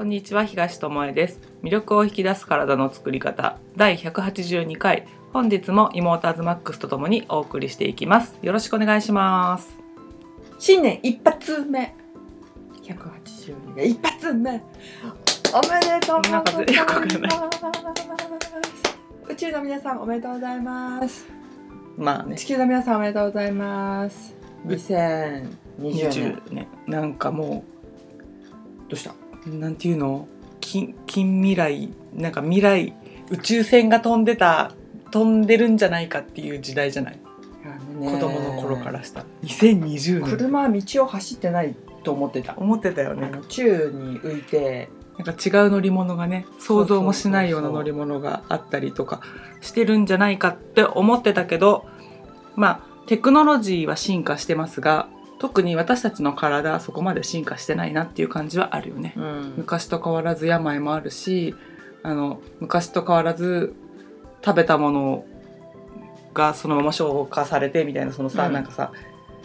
こんにちは東智恵です。魅力を引き出す体の作り方。第182回。本日も妹アズマックスとともにお送りしていきます。よろしくお願いします。新年一発目。182が一発目。おめでとうございます。宇宙の皆さんおめでとうございます。まあね。地球の皆さんおめでとうございます。2020年。20ね。なんかもどうした？うなんていうの？近近未来なんか未来宇宙船が飛んでた飛んでるんじゃないかっていう時代じゃない？子供の頃からした。ら2020年。車は道を走ってないと思ってた。思ってたよね。宙に浮いて。なんか違う乗り物がね想像もしないような乗り物があったりとかしてるんじゃないかって思ってたけどまあテクノロジーは進化してますが特に私たちの体はそこまで進化してないなっていう感じはあるよね。うん。昔と変わらず病もあるしあの昔と変わらず食べたものがそのまま消化されてみたいなそのさ、うん。なんかさ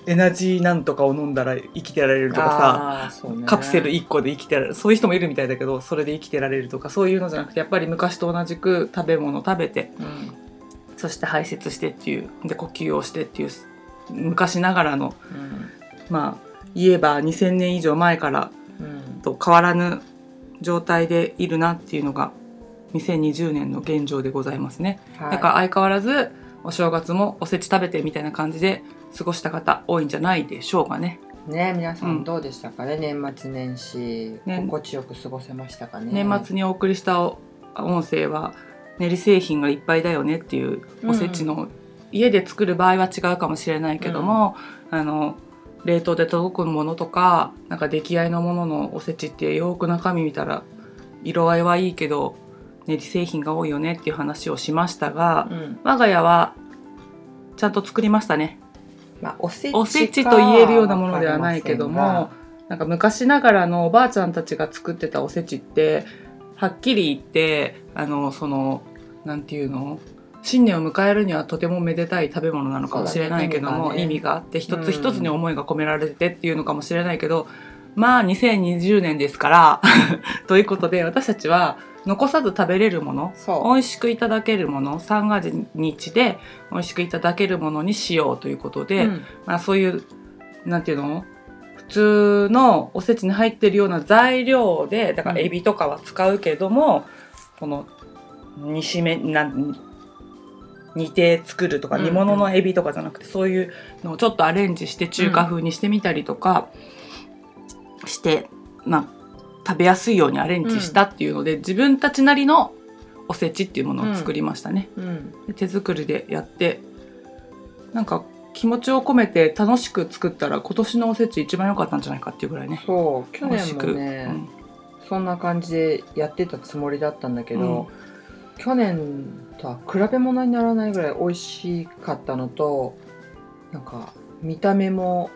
エナジーなんとかを飲んだら生きてられるとかさね。カプセル1個で生きてられるそういう人もいるみたいだけどそれで生きてられるとかそういうのじゃなくてやっぱり昔と同じく食べ物食べてうん。そして排泄してっていうで呼吸をしてっていう昔ながらのうんまあ言えば2000年以上前からうん。と変わらぬ状態でいるなっていうのが2020年の現状でございますね、はい。だから相変わらずお正月もおせち食べてみたいな感じで過ごした方多いんじゃないでしょうかね。ね皆さうん。んどうでしたかね、年末年始、ね心地よく過ごせましたかね？年末にお送りした音声は練り製品がいっぱいだよねっていうおせちの、家で作る場合は違うかもしれないけども、あの冷凍で届くものとかなんか出来合いのもののおせちってよく中身見たら色合いはいいけど練り製品が多いよねっていう話をしましたが、うん。我が家はちゃんと作りましたね。まあ、おせちおせちと言えるようなものではないけどもなんか昔ながらのおばあちゃんたちが作ってたおせちってはっきり言ってあのそのなんていうの？新年を迎えるにはとてもめでたい食べ物なのかもしれないけども、ね。意味があって一うん。つ一つに思いが込められててっていうのかもしれないけど、まあ2020年ですから ということで私たちは残さず食べれるもの美味しくいただけるもの三が日で美味しくいただけるものにしようということで、うん。まあ、そういうなんていうの？普通のおせちに入ってるような材料でだからうんエビとかは使うけども、この煮しめなん煮て作るとかうん煮物のエビとかじゃなくて、そういうのをちょっとアレンジして中華風にしてみたりとかして、まあ食べやすいようにアレンジしたっていうので、自分たちなりのおせちっていうものを作りましたね。うん。で手作りでやってなんか気持ちを込めて楽しく作ったら今年のおせち一番良かったんじゃないかっていうぐらいね。そう去年もね、うんそんな感じでやってたつもりだったんだけど、去年とは比べ物にならないぐらい美味しかったのとなんか見た目も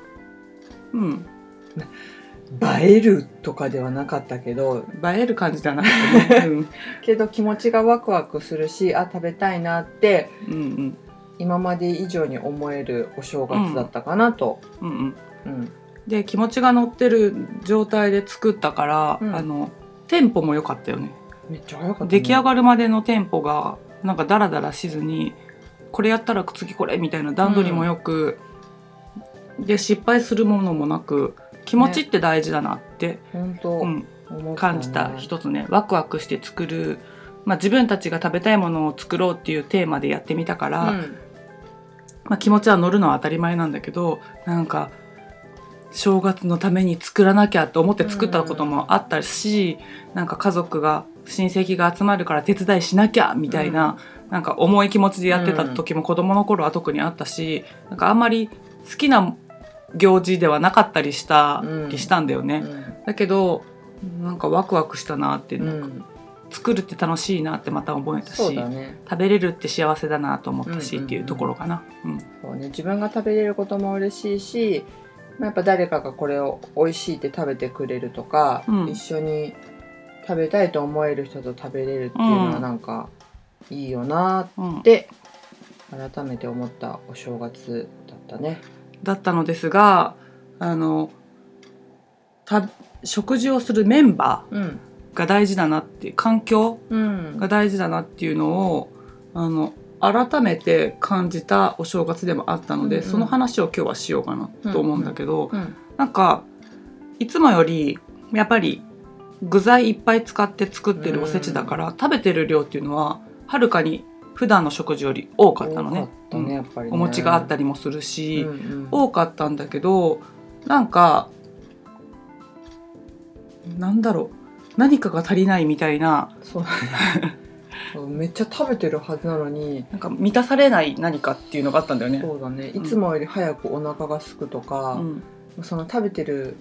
うん、映えるとかではなかったけど映える感じじゃなね、うん。けど気持ちがワクワクするしあ食べたいなってうんうん。今まで以上に思えるお正月だったかなと、うんうん。うん。で気持ちが乗ってる状態で作ったから、うん。あのテンポも良かったよね。めっちゃ早かった、ね、出来上がるまでのテンポがなんかダラダラしずにこれやったら次これみたいな段取りもよく、で失敗するものもなく気持ちって大事だなって、本当、うん、感じた一つね。ワクワクして作る、まあ、自分たちが食べたいものを作ろうっていうテーマでやってみたから、うん。まあ、気持ちは乗るのは当たり前なんだけどなんか正月のために作らなきゃと思って作ったこともあったし、なんか家族が親戚が集まるから手伝いしなきゃみたいな、なんか重い気持ちでやってた時も子供の頃は特にあったしなんかあんまり好きな行事ではなかったりしたりしたんだよね。だけどなんかワクワクしたなって、うんなん。か作るって楽しいなってまた思えたし、ね。食べれるって幸せだなと思ったし、うんうんうんっていうところかな。うん。そうね。自分が食べれることも嬉しいしまあやっぱ誰かがこれを美味しいって食べてくれるとか、うん。一緒に食べたいと思える人と食べれるっていうのはなんかいいよなうんって改めて思ったお正月だったね。だったのですがあのた食事をするメンバうん。ーが大事だなって環境うん。が大事だなっていうのをあの改めて感じたお正月でもあったので、うんうん。その話を今日はしようかなと思うんだけど、うんなんかいつもよりやっぱり具材いっぱい使って作ってるおせちだから、食べてる量っていうのははるかに普段の食事より多かったのね。ねやっぱりね。お餅があったりもするし、うんうん。多かったんだけどなんかなんだろう。何かが足りないみたいな。そうだね。そ うめっちゃ食べてるはずなのに。なんか満たされない何かっていうのがあったんだよね。そうだね。いつもより早くお腹が空くとか、うん。その食べてる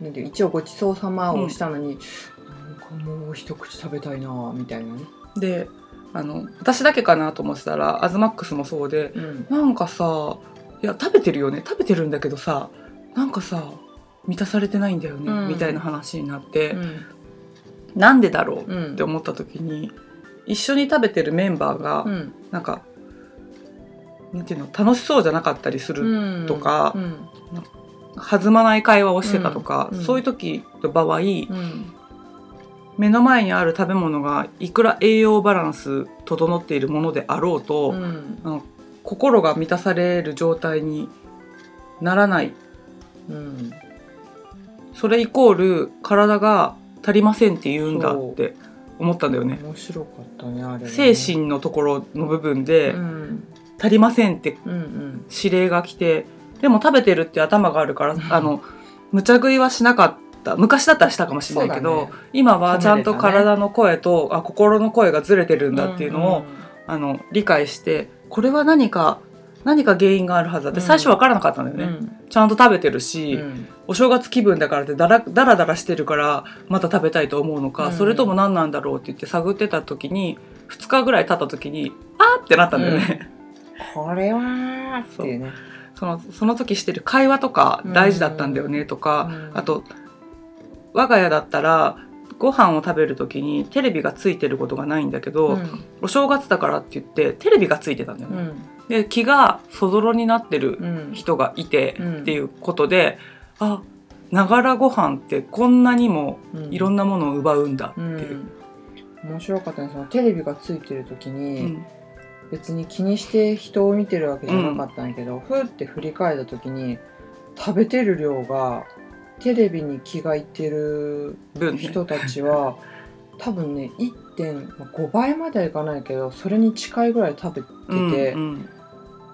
なんていう一応ごちそうさまをしたのに、なんかもう一口食べたいなみたいなね、であの私だけかなと思ってたらアズマックスもそうでうん、なんかさいや食べてるよね。食べてるんだけどさなんかさ満たされてないんだよね、うん。みたいな話になって、うん。なんでだろううん。って思った時に一緒に食べてるメンバーが、うん。なんかなんていうの楽しそうじゃなかったりする、うん。とかうん。弾まない会話をしてたとか、そういう時の場合うん。目の前にある食べ物がいくら栄養バランス整っているものであろうと、うん。あの心が満たされる状態にならない。うん。それイコール体が足りませんって言うんだって思ったんだよね。面白かったねあれ、ね、精神のところの部分でうん。足りませんってうんうん。指令が来てでも食べてるって頭があるからあの無茶食いはしなかった。昔だったらしたかもしれないけど、ね。今はちゃんと体の声と、あ心の声がずれてるんだっていうのを、あの理解してこれは何か何か原因があるはずだってうん。最初分からなかったんだよね、ちゃんと食べてるし、うん。お正月気分だからってだらだらだらしてるからまた食べたいと思うのか、うん。それとも何なんだろうって言って探ってた時に2日ぐらい経った時にあーってなったんだよね、これはーっていうね。そのその時してる会話とか大事だったんだよねとか、うん。あと我が家だったらご飯を食べる時にテレビがついてることがないんだけど、うん。お正月だからって言ってテレビがついてたんだよね。うんで気がそぞろになってるうん。人がいてうん。っていうことで、あながらご飯ってこんなにもいろんなものを奪うんだってういう。ん。面白かったね。そのテレビがついてる時うに、ん。別に気にして人を見てるわけじゃなかったんやけど、ふーって振り返った時に食べてる量がテレビに気がいってる人たちは 多分ね1.5倍まではいかないけどそれに近いぐらい食べてて、うんうん。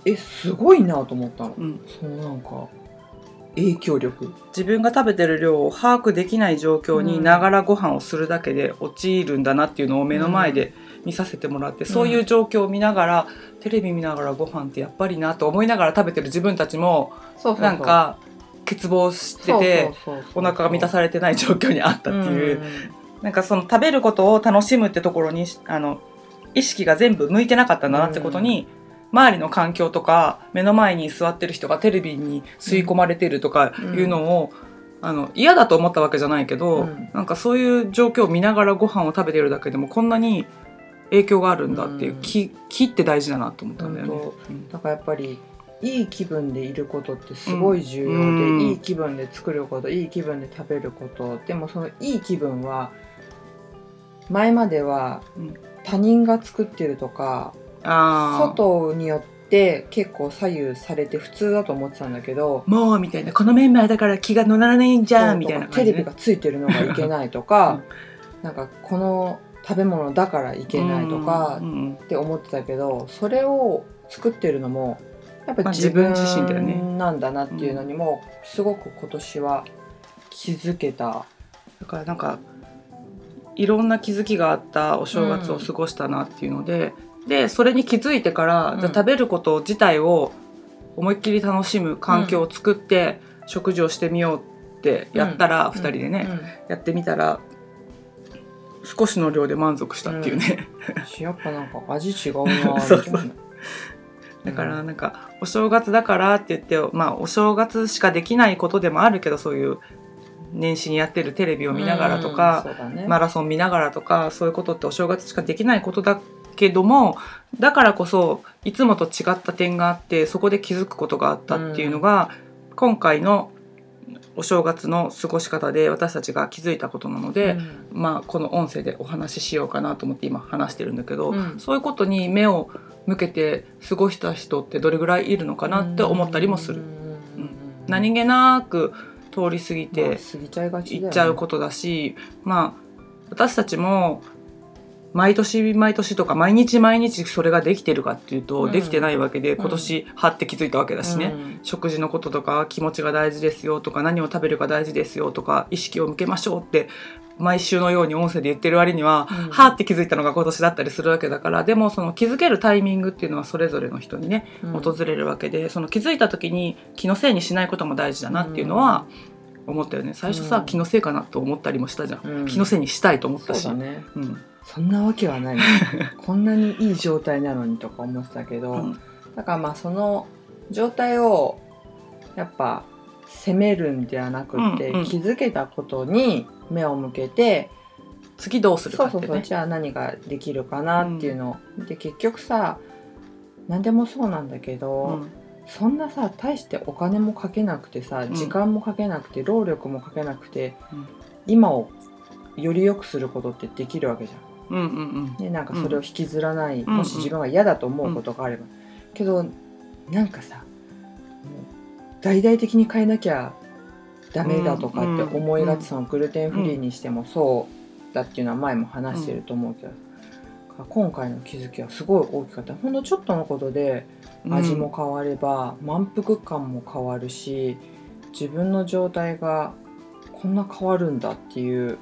えすごいなと思ったの、うん。そのなんか影響力。自分が食べてる量を把握できない状況にうん。ながらご飯をするだけで陥るんだなっていうのを目の前で見させてもらって、そういう状況を見ながらテレビ見ながらご飯ってやっぱりなと思いながら食べてる自分たちもそなんか欠乏しててお腹が満たされてない状況にあったっていう、んなんかその食べることを楽しむってところにあの意識が全部向いてなかったんだなってことに、周りの環境とか目の前に座ってる人がテレビに吸い込まれてるとかいうのを、あの嫌だと思ったわけじゃないけど、うん。なんかそういう状況を見ながらご飯を食べてるだけでもこんなに影響があるんだっていう、うん。気気って大事だなと思ったんだよね。だからやっぱりいい気分でいることってすごい重要で、うん。いい気分で作ることいい気分で食べること。でもそのいい気分は前まではうん。他人が作ってるとか、あー。外によって結構左右されて普通だと思ってたんだけどもうみたいなこのメンバーだから気が乗らないんじゃんみたいなテ感じ、ね、レビがついてるのがいけないとか、なんかこの食べ物だからいけないとかうんうん。って思ってたけどそれを作ってるのもやっぱまあ自分自身だよね。なんだなっていうのにもすごく今年は気づけた。だからなんかいろんな気づきがあったお正月を過ごしたなっていうので、でそれに気づいてから、うんじゃあ食べること自体を思いっきり楽しむ環境を作って、食事をしてみようってやったら、二人でね、やってみたら少しの量で満足したっていうね、うん。やっぱなんか味違うな。そうそうだからなんかお正月だからって言ってまあお正月しかできないことでもあるけどそういう年始にやってるテレビを見ながらとか、うんね。マラソン見ながらとかそういうことってお正月しかできないことだけどもだからこそいつもと違った点があってそこで気づくことがあったっていうのが、今回のお正月の過ごし方で私たちが気づいたことなので、うん。まあ、この音声でお話ししようかなと思って今話してるんだけど、うん。そういうことに目を向けて過ごした人ってどれぐらいいるのかなって思ったりもする。うん。何気なく通り過ぎまあて行っちゃうことだし、まあ私たちも毎年毎年とか毎日毎日それができてるかっていうと、うん。できてないわけでん。今年はって気づいたわけだしね、うん。食事のこととか気持ちが大事ですよとか何を食べるか大事ですよとか意識を向けましょうって毎週のように音声で言ってる割には、うん。はーって気づいたのが今年だったりするわけだからでもその気づけるタイミングっていうのはそれぞれの人にねうん。訪れるわけで、その気づいた時に気のせいにしないことも大事だなっていうのは思ったよね。最初さ、うん。気のせいかなと思ったりもしたじゃん、うん。気のせいにしたいと思ったし。ね。うんそんなわけはない。こんなにいい状態なのにとか思ってたけど、うん。だからまあその状態をやっぱ責めるんではなくって、うんうん。気づけたことに目を向けて次どうするそうそうかってね。そうじゃあ何ができるかなっていうの。を、で結局さ何でもそうなんだけうど、ん。そんなさ大してお金もかけなくてさん。時間もかけなくて、労力もかけなくて、うん。今をより良くすることってできるわけじゃん。うんうんね、なんかそれを引きずらない、うんもし自分が嫌だと思うことがあれば、けどなんかさ大々的に変えなきゃダメだとかって思いがち、うんそのグルテンフリーにしてもそうだっていうのは前も話してると思うけど、今回の気づきはすごい大きかった。ほんのちょっとのことでうん。味も変われば、満腹感も変わるし自分の状態がこんな変わるんだっていう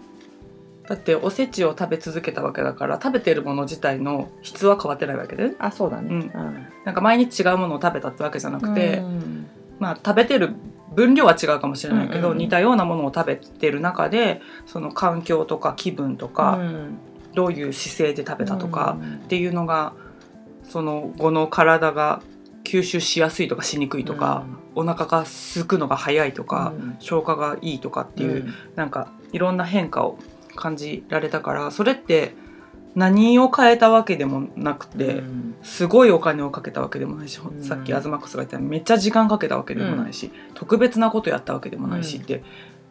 だっておせちを食べ続けたわけだから食べてるもの自体の質は変わってないわけで、ね、あそうだね、うん。うん。なんか毎日違うものを食べたってわけじゃなくて、うん。まあ食べてる分量は違うかもしれないけど、うんうん似たようなものを食べてる中でその環境とか気分とか、うん。どういう姿勢で食べたとかうん。っていうのがその後の体が吸収しやすいとかしにくいとか、お腹が空くのが早いとか、うん。消化がいいとかっていう、うん。なんかいろんな変化を感じられたからそれって何を変えたわけでもなくて、うん。すごいお金をかけたわけでもないし、ん。さっきアズマックスが言っためっちゃ時間かけたわけでもないし、特別なことやったわけでもないしうん。って、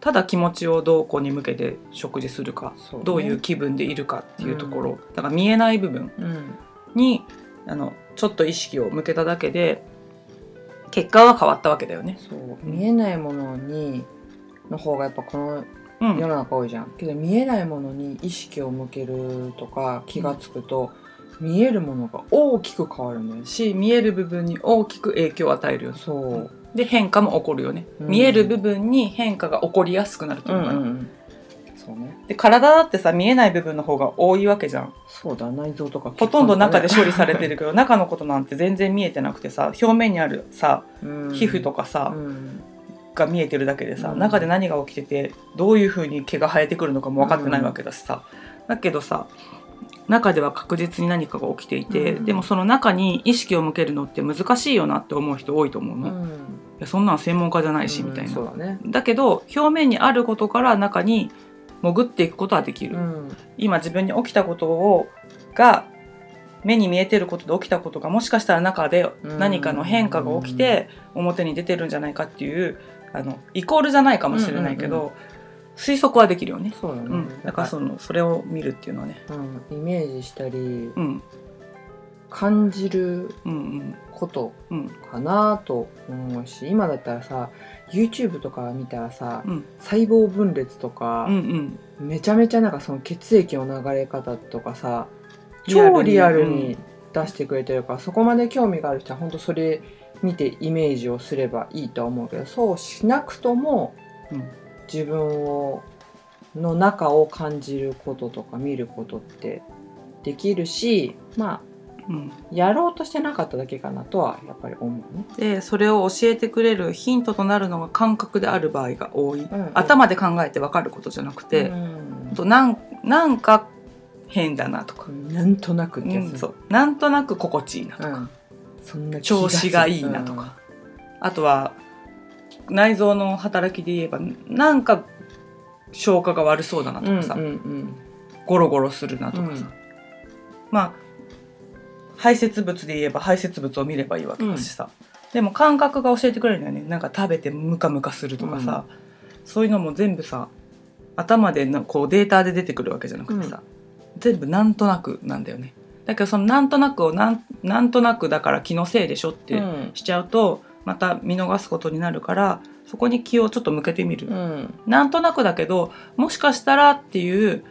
ただ気持ちをどこに向けて食事するか、どういう気分でいるかっていうところ、だから見えない部分うん。にあのちょっと意識を向けただけで結果は変わったわけだよね。そう。見えないものにの方がやっぱこのうん世の中多いじゃん、けど見えないものに意識を向けるとか気がつくと、見えるものが大きく変わるんだし見える部分に大きく影響を与えるよね。そう、で変化も起こるよね、うん。見える部分に変化が起こりやすくなるというのかな、んそうね。で体だってさ見えない部分の方が多いわけじゃん。そうだ内臓とかほとんど中で処理されてるけど中のことなんて全然見えてなくてさ表面にあるさ皮膚とかかさ、うんが見えてるだけでさ、うん。中で何が起きててどういう風に毛が生えてくるのかも分かってないわけだしさ、だけどさ中では確実に何かが起きていて、うん。でもその中に意識を向けるのって難しいよなって思う人多いと思うの、いうん。やそんなん専門家じゃないしみたいな、そうだね。だけど表面にあることから中に潜っていくことはできる、うん。今自分に起きたことをが目に見えてることで起きたことがもしかしたら中で何かの変化が起きて表に出てるんじゃないかっていうあのイコールじゃないかもしれないけど、うんう推測はできるよね。そうだね、うん、だからそのそれを見るっていうのはね、うん、イメージしたりうん、感じるうんことうん。うんかなと思うし今だったらさ YouTube とか見たらさ、うん。細胞分裂とかう、んめちゃめちゃなんかその血液の流れ方とかさ超リアルに出してくれてるから、そこまで興味がある人は本当それ見てイメージをすればいいとは思うけどそうしなくともうん。自分をの中を感じることとか見ることってできるしまうん。あやろうとしてなかっただけかなとはやっぱり思うね。でそれを教えてくれるヒントとなるのが感覚である場合が多い、うん頭で考えて分かることじゃなくて、うん。あとなんなんか変だなとか、なんとなくってやつ。うんそう。なんとなく心地いいなとか、うんそんな調子がいいなとか、あとは内臓の働きで言えばなんか消化が悪そうだなとかさ、うんうんうん。ゴロゴロするなとかさ、うんまあ排泄物で言えば排泄物を見ればいいわけだしさ、でも感覚が教えてくれるんだよね。なんか食べてムカムカするとかさ、そういうのも全部さ頭でのこうデータで出てくるわけじゃなくてさ、全部なんとなくなんだよねだけどそのなんとなくをなんなんとなくだから気のせいでしょってうん。しちゃうと、また見逃すことになるからそこに気をちょっと向けてみる、うん。なんとなくだけどもしかしたらっていう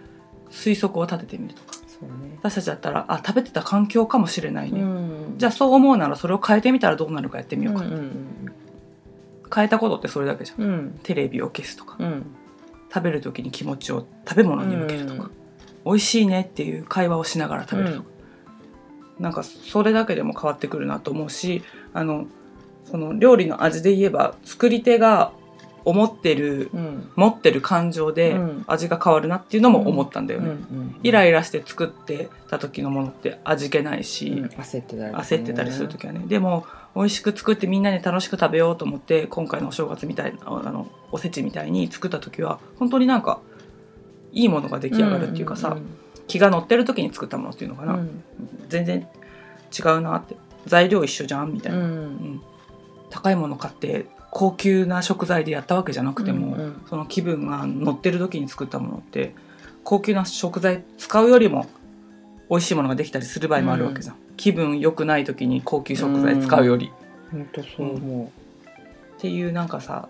推測を立ててみるとか。ね。私たちだったらあ食べてた環境かもしれないね、うん。じゃあそう思うならそれを変えてみたらどうなるかやってみようか、うんうん変えたことってそれだけじゃん。うん。うんテレビを消すとか。うん。食べる時に気持ちを食べ物に向けるとか、美味しいねっていう会話をしながら食べるとか、なんかそれだけでも変わってくるなと思うしあのその料理の味で言えば作り手が思ってるうん。持ってる感情でうん。味が変わるなっていうのも思ったんだようんうね、ん。イライラして作ってた時のものって味気ないし、うん。焦ってたりね。焦ってたりする時はね。でも美味しく作ってみんなで楽しく食べようと思って今回のお正月みたいなあのおせちみたいに作った時は本当になんかいいものが出来上がるっていうかさ、ん気が乗ってる時に作ったものっていうのかな、うん。全然違うなって。材料一緒じゃんみたいな、うん。うん。高いもの買って高級な食材でやったわけじゃなくても、うんうん。その気分が乗ってる時に作ったものって高級な食材使うよりも美味しいものができたりする場合もあるわけじゃん、気分良くない時に高級食材使うより、本当そう思っていうなんかさ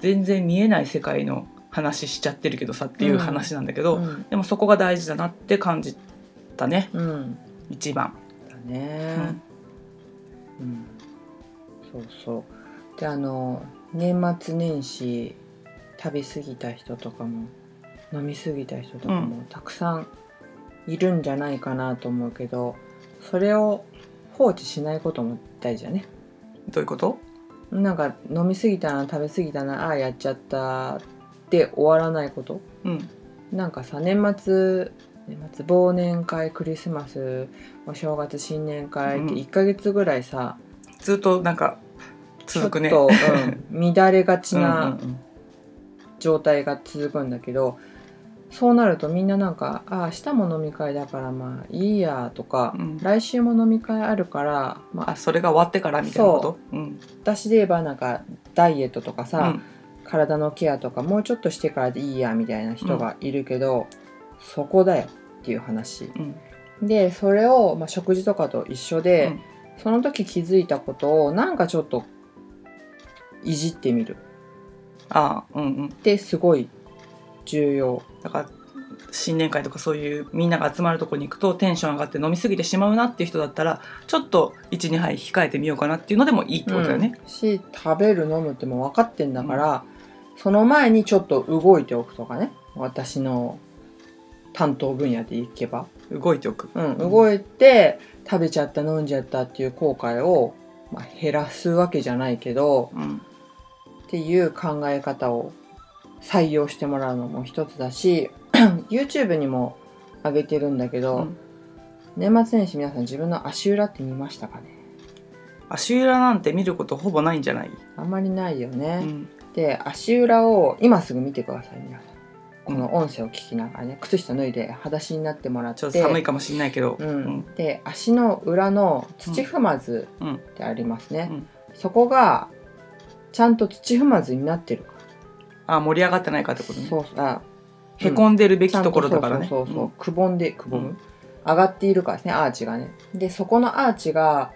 全然見えない世界の話しちゃってるけどさっていう話なんだけうど、うん。でもそこが大事だなって感じたね。うん。一番。だね。うん。そうそう。であの年末年始食べ過ぎた人とかも飲み過ぎた人とかもたくさんいるんじゃないかなと思うけどそれを放置しないことも大事だね。どういうこと？なんか飲み過ぎたな食べ過ぎたなああやっちゃったで終わらないこと？うん。なんかさ年末年末忘年会クリスマスお正月新年会ってうん1ヶ月ぐらいさ、ずっとなんか続くね。ちょっと、うん、乱れがちうんなうん。状態が続くんだけど、そうなるとみんななんか「あ明日も飲み会だからまあいいや」とか、うん。来週も飲み会あるから、まあ、あそれが終わってからみたいなこと？うん。私で言えばなんかダイエットとかさ、うん体のケアとかもうちょっとしてからでいいやみたいな人がいるけど、そこだよっていう話。うん。でそれを、まあ、食事とかと一緒で、うん。その時気づいたことをなんかちょっといじってみる。あうんうん。ってすごい重要。だから新年会とかそういうみんなが集まるとこに行くとテンション上がって飲み過ぎてしまうなっていう人だったらちょっと12杯控えてみようかなっていうのでもいいってことだよね。うん。し食べる飲むってもう分かってんだから、その前にちょっと動いておくとかね。私の担当分野でいけば、動いておく。うん、動いて食べちゃった飲んじゃったっていう後悔を、まあ、減らすわけじゃないけどうん。っていう考え方を採用してもらうのも一つだし YouTube にも上げてるんだけど、うん。年末年始皆さん自分の足裏って見ましたかね？足裏なんて見ることほぼないんじゃない、あんまりないよね。うんで足裏を今すぐ見てください皆さんこの音声を聞きながらね靴下脱いで裸足になってもらって。ちょっと寒いかもしれないけど、うん。で足の裏の土踏まずうん。ってありますね、うん。そこがちゃんと土踏まずになってるかあ盛り上がってないかってことね。そうあへこんでるべきところだからね。そうそうくぼんでくぼむ、うん。上がっているからですねアーチがね。でそこのアーチが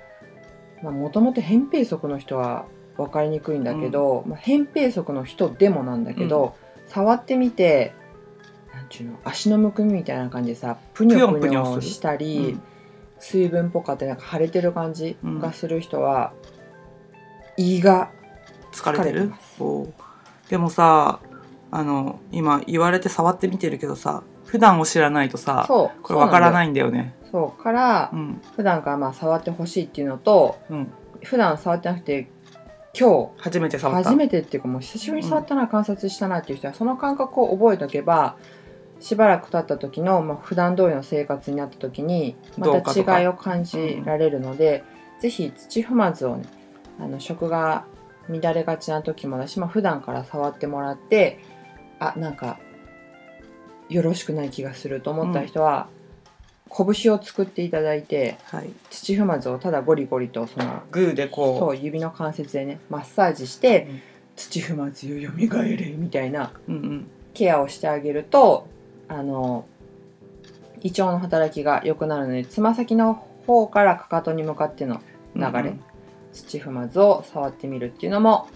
もともと扁平足の人は分かりにくいんだけど、まあ、扁平足の人でもなんだけど、触ってみてなんちゅうの足のむくみみたいな感じでさぷにょぷにょしたり、うん水分っぽかってなんか腫れてる感じがする人は、胃が疲れてる？でもさあの今言われて触ってみてるけどさ普段を知らないとさこれわからいないんだよね。そう。から、うん。普段からまあ触ってほしいっていうのとうん、普段触ってなくて今日初めて触った。初めてっていうかもう久しぶりに触ったな、観察したなっていう人はその感覚を覚えておけばしばらく経った時の、まあ、普段通りの生活になった時にまた違いを感じられるので、ぜひ土踏まずをねあの食が乱れがちな時もだし、まあ、普段から触ってもらってあなんかよろしくない気がすると思った人は、拳を作っていただいてはい、土踏まずをただゴリゴリとそのグーでそこう。指の関節でねマッサージしてうん。土踏まずよよみがえれみたいなうんうん。ケアをしてあげるとあの胃腸の働きが良くなるのでつま先の方からかかとに向かっての流れ、うんうん。土踏まずを触ってみるっていうのも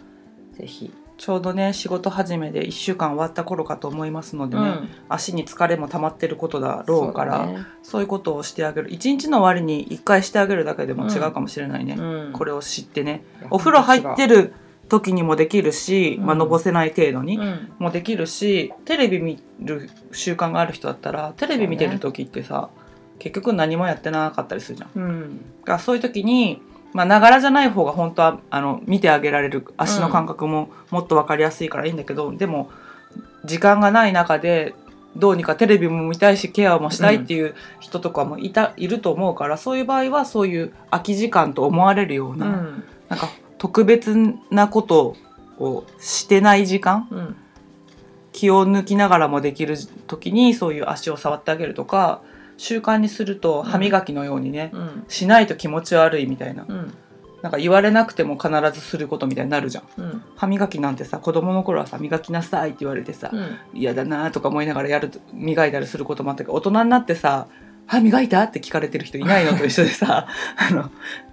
ぜひ、ちょうどね仕事始めで1週間終わった頃かと思いますのでね、足に疲れも溜まってることだろうからそう,、ね。いうことをしてあげる。一日の終わりに1回してあげるだけでも違うかもしれないね、うん。これを知ってね。お風呂入ってる時にもできるし、まあ、うんのぼせない程度にうん。もできるしテレビ見る習慣がある人だったらテレビ見てる時ってさ、結局何もやってなかったりするじゃん。うん。そういう時にまあ、ながらじゃない方が本当はあの見てあげられる足の感覚ももっと分かりやすいからいいんだけど、でも時間がない中でどうにかテレビも見たいしケアもしたいっていう人とかもいた、いると思うからそういう場合はそういう空き時間と思われるような、うん。なんか特別なことをしてない時間うん。気を抜きながらもできる時にそういう足を触ってあげるとか習慣にすると歯磨きのようにね、うん。しないと気持ち悪いみたいな。うん。なんか言われなくても必ずすることみたいになるじゃん。うん。歯磨きなんてさ子供の頃はさ磨きなさいって言われてさうん。嫌だなとか思いながらやると磨いたりすることもあったけど大人になってさ歯磨いたって聞かれてる人いないのと一緒でさ あの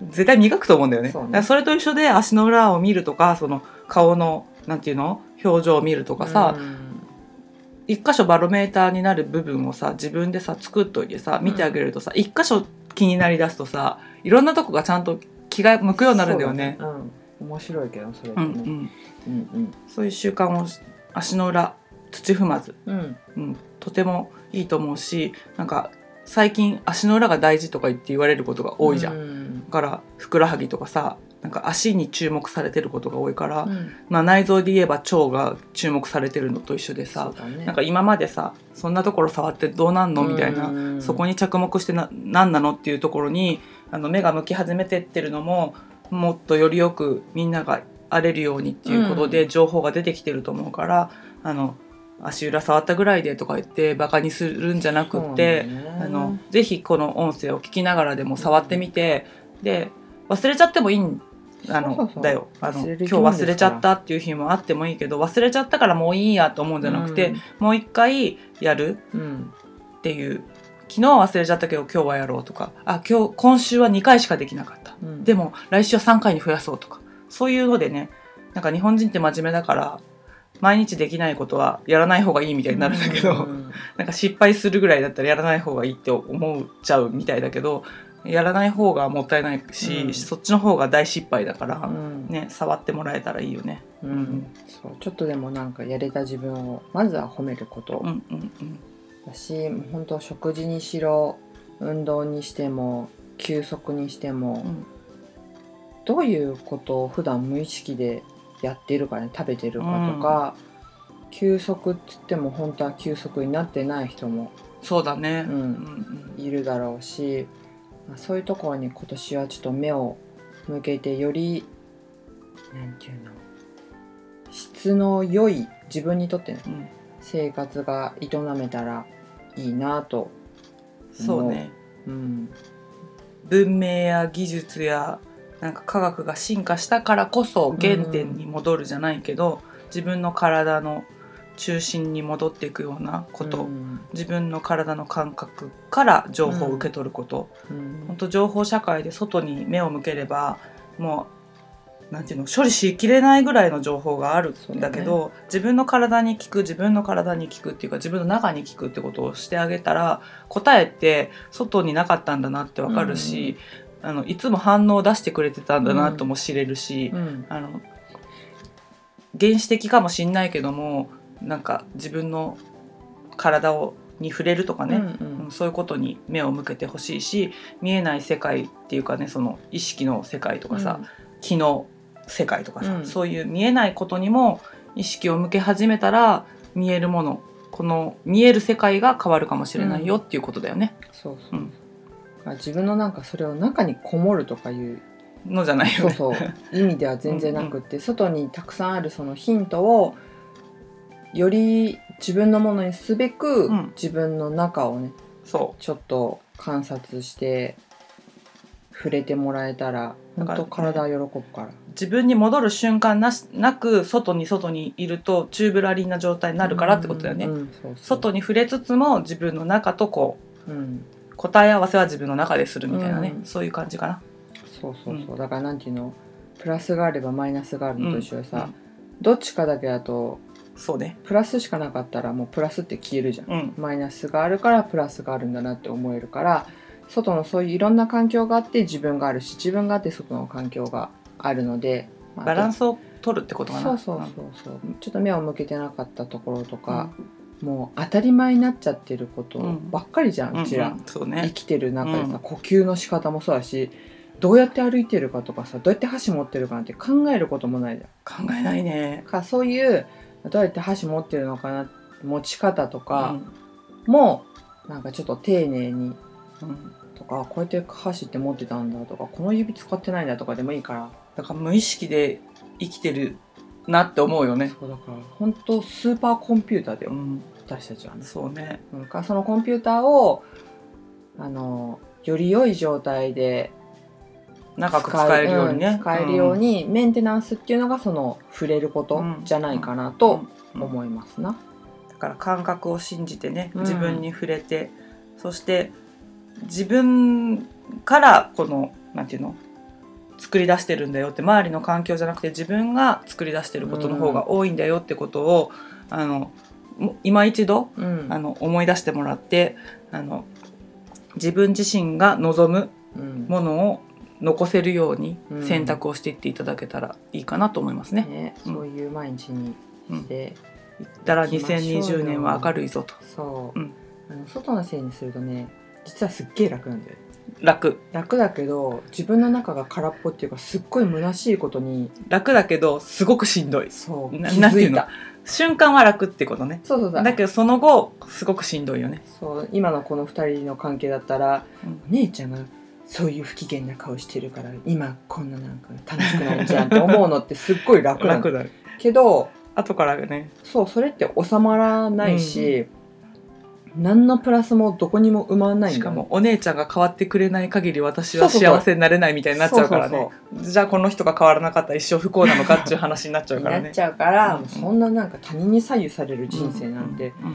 絶対磨くと思うんだよね。そうね。それと一緒で足の裏を見るとかその顔のなんていうの？表情を見るとかさ、うん一箇所バロメーターになる部分をさ自分でさ作っといてさ見てあげるとさ、一箇所気になりだすとさいろんなとこがちゃんと気が向くようになるんだよね。そうだうん。面白いけどそれね。うんうん、うんそういう習慣を足の裏土踏まず、うん。うん、とてもいいと思うしなんか最近足の裏が大事とか言って言われることが多いじゃん。ん。だからふくらはぎとかさなんか足に注目されてることが多いから、うん。まあ、内臓で言えば腸が注目されてるのと一緒でさね。なんか今までさそんなところ触ってどうなんの？みたいな、うんそこに着目してな何なのっていうところにあの目が向き始めてってるのももっとよりよくみんなが荒れるようにっていうことで情報が出てきてると思うから、あの足裏触ったぐらいでとか言ってバカにするんじゃなくって、ね。あのぜひこの音声を聞きながらでも触ってみてで忘れちゃってもいいんあのだよ。あの今日忘れちゃったっていう日もあってもいいけど忘れちゃったからもういいやと思うんじゃなくて、もう一回やるうんっていう。昨日は忘れちゃったけど今日はやろうとか。あ今日今週は2回しかできなかった、うん。でも来週は3回に増やそうとか。そういうのでねなんか日本人って真面目だから毎日できないことはやらない方がいいみたいになるんだけど、うん。なんか失敗するぐらいだったらやらない方がいいって思っちゃうみたいだけどやらない方がもったいないし、うん。そっちの方が大失敗だから、うん。ね触ってもらえたらいいよね。うん。そう。ちょっとでもなんかやれた自分をまずは褒めること。うんうんうん。だし本当食事にしろ運動にしても休息にしても、うん。どういうことを普段無意識でやっているかね食べてるかとか、休息って言っても本当は休息になってない人もそうだね。うんうん。いるだろうし、まあ、そういうところに今年はちょっと目を向けてよりなんていうの質の良い自分にとってねうん。うん生活が営めたらいいなと、そうね。うん、文明や技術やなんか科学が進化したからこそ原点に戻るじゃないけど、自分の体の中心に戻っていくようなこと、うん。自分の体の感覚から情報を受け取ること、うん。本当情報社会で外に目を向ければもうなんていうの処理しきれないぐらいの情報があるんだけど自分の体に効く自分の体に効くっていうか自分の中に効くってことをしてあげたら答えって外になかったんだなってわかるし、あのいつも反応を出してくれてたんだなとも知れるし、うん。あの原始的かもしんないけどもなんか自分の体をに触れるとかね、うんうん。そういうことに目を向けてほしいし見えない世界っていうかねその意識の世界とかさ、気の世界とかさ、うん。そういう見えないことにも意識を向け始めたら見えるものこの見える世界が変わるかもしれないよっていうことだよね。そうそう、うん。あ自分のなんかそれを中にこもるとかいうのじゃないよね。そうそう。意味では全然なくって外にたくさんあるそのヒントをより自分のものにすべく、うん。自分の中をねそちょっと観察して触れてもらえたらだから本当体は喜ぶから。う自分に戻る瞬間なしなく外に外にいるとチューブラリンな状態になるからってことだよね、うんそうそう。外に触れつつも自分の中とこううん。答え合わせは自分の中でするみたいなね、うん。そういう感じかな。そうそうそう、だからなんていうの？プラスがあればマイナスがあるのと一緒でさ、うん。どっちかだけだとそうね。プラスしかなかったらもうプラスって消えるじゃん、うん。マイナスがあるからプラスがあるんだなって思えるから外のそういういろんな環境があって自分があるし自分があって外の環境があるので、まあバランスを取るってことかな。そうそうそうそうちょっと目を向けてなかったところとか、もう当たり前になっちゃってることばっかりじゃん、うん。うちら、うんうんそう生ね。きてる中でさ、うん呼吸の仕方もそうだしどうやって歩いてるかとかさどうやって箸持ってるかなんて考えることもないじゃん考えないね。かそういうどうやって箸持ってるのかな持ち方とうかんも、なんかちょっと丁寧にうんとかこうやって箸って持ってたんだとかこの指使ってないんだとかでもいいからだから無意識で生きてるなって思うよね。そうだから本当スーパーコンピューターだよ、うん。私たちはねそうね。うんかそのコンピューターをあのより良い状態で長く使えるようにね。うん使えるように、メンテナンスっていうのがその触れることじゃないかなうん。とうん。思いますな。だから感覚を信じてねうん。自分に触れて、そして自分からこのなんていうの作り出してるんだよって周りの環境じゃなくて自分が作り出してることの方が多いんだよってことを、あのも今一度うん。あの思い出してもらってあの自分自身が望むうん。ものを残せるようにうん。選択をしていっていただけたらいいかなと思いますね。ね、うん。そういう毎日にして、だから行きましょうよ。2020年は明るいぞと。そう、うん。あの外のせいにするとね実はすっげえ楽なんだよ。楽。楽だけど自分の中が空っぽっていうかすっごい虚しいことに楽だけどすごくしんどい。そう気ななんていうの？づいた瞬間は楽ってことね。そうそうそう。だけどその後すごくしんどいよね、そう今のこの2人の関係だったらうん。お姉ちゃんがそういう不機嫌な顔してるから今こんななんか楽しくないじゃんって思うのってすっごい楽な 楽だ。けど後からね。そうそれって収まらないし、何のプラスもどこにも生まないしかもお姉ちゃんが変わってくれない限り私は幸せになれないみたいになっちゃうからね。じゃあこの人が変わらなかったら一生不幸なのかっていう話になっちゃうからね。に なっちゃうから、うん。そんななんか他人に左右される人生なんてうん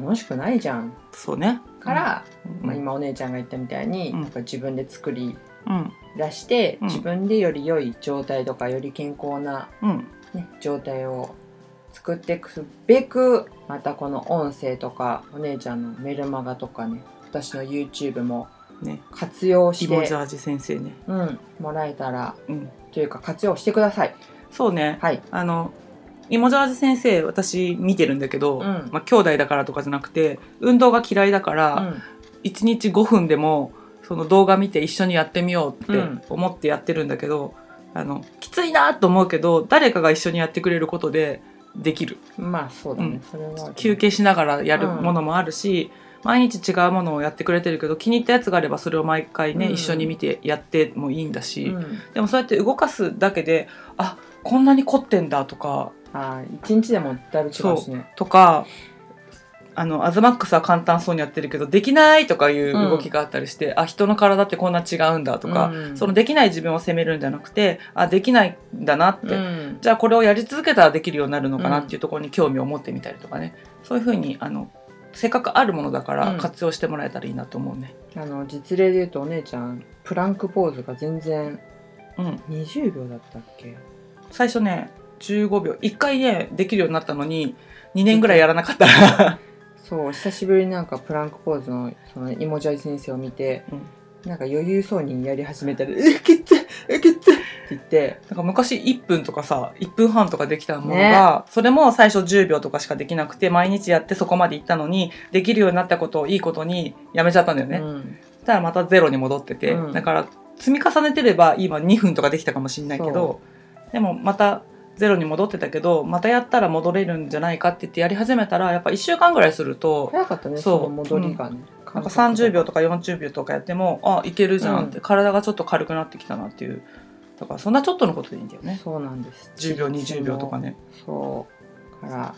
うん。楽しくないじゃん。そうねから、うん。まあ、今お姉ちゃんが言ったみたいに、うん。やっぱ自分で作りうん。出して、うん。自分でより良い状態とかより健康な、うん。ね、状態を作っていくべくまたこの音声とかお姉ちゃんのメルマガとかね私の YouTube もね。活用して、イモジャージ先生ね。うん、もらえたらうん。というか活用してください。そうね。はい、あのイモジャージ先生私見てるんだけど、うん。まあ、兄弟だからとかじゃなくて運動が嫌いだから、うん。1日5分でもその動画見て一緒にやってみようってうん。思ってやってるんだけど、あのきついなと思うけど誰かが一緒にやってくれることでできる。まあそうだね、うん。それは休憩しながらやるうんものもあるし、毎日違うものをやってくれてるけど気に入ったやつがあればそれを毎回ね、うん。一緒に見てやってもいいんだし、うん。でもそうやって動かすだけであこんなに凝ってんだとか。あー一日でもだいぶ違うしね。とかあのアズマックスは簡単そうにやってるけどできないとかいう動きがあったりして、あ人の体ってこんな違うんだとか、うん。そのできない自分を責めるんじゃなくてあできないんだなって、うん。じゃあこれをやり続けたらできるようになるのかなっていうところに興味を持ってみたりとかね。そういうふうにあのせっかくあるものだからうん。活用してもらえたらいいなと思うね。あの実例で言うとお姉ちゃんプランクポーズが全然うん、20秒だったっけ？最初ね15秒1回ねできるようになったのに2年ぐらいやらなかった。らそう久しぶりになんかプランクポーズのそのイモジャイ先生を見て、なんか余裕そうにやり始めたら「えきついえきつい!」って言って。なんか昔1分とかさ1分半とかできたものが、それも最初10秒とかしかできなくて毎日やってそこまで行ったのにできるようになったことをいいことにやめちゃったんだよね。うん。そしたらまたゼロに戻ってて、うん。だから積み重ねてれば今2分とかできたかもしれないけどでもまたゼロに戻ってたけどまたやったら戻れるんじゃないかって言ってやり始めたらやっぱ1週間ぐらいすると早かったねそう戻りがね、なんか30秒とか40秒とかやってもあいけるじゃんって、うん。体がちょっと軽くなってきたなっていうだからそんなちょっとのことでいいんだよね。そうなんです。10秒20秒とかね。そう。から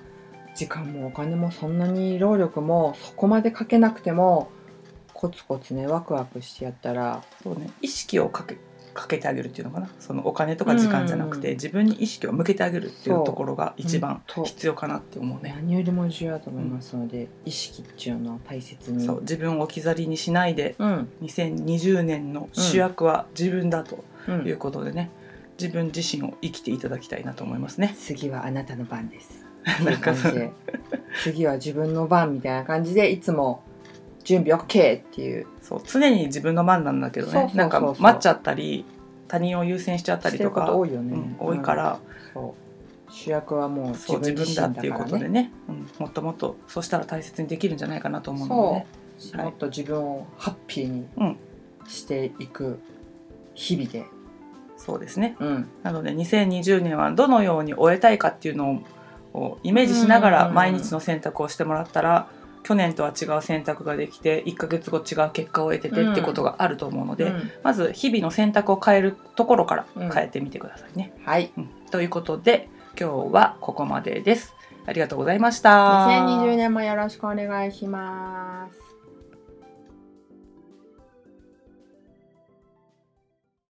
時間もお金もそんなに労力もそこまでかけなくてもコツコツねワクワクしてやったら。そうね。意識をかけかけてあげるっていうのかな？そのお金とか時間じゃなくて、うん。自分に意識を向けてあげるっていうところが一番必要かなって思うね。何よりも重要だと思いますので、意識っていうのを大切に。そう自分を置き去りにしないでうん。2020年の主役は自分だとうん。いうことでね、自分自身を生きていただきたいなと思いますね。次はあなたの番です。なんか次は自分の番みたいな感じでいつも準備 OK っていう。そう常に自分の番なんだけどね。なんか待っちゃったり他人を優先しちゃったりととか多いよね、うん多いから、そう。主役はもう自分分自身だっていうことでね、うん、もっともっとそうしたら大切にできるんじゃないかなと思うので。ね。はい。もっと自分をハッピーにうんしていく日々で、そうですね。うん、なので2020年はどのように終えたいかっていうのをイメージしながらうん。毎日の選択をしてもらったら去年とは違う選択ができて1ヶ月後違う結果を得ててってことがあると思うので、うんまず日々の選択を変えるところからうん変えてみてくださいね。はいうんということで今日はここまでです。ありがとうございました。2020年もよろしくお願いします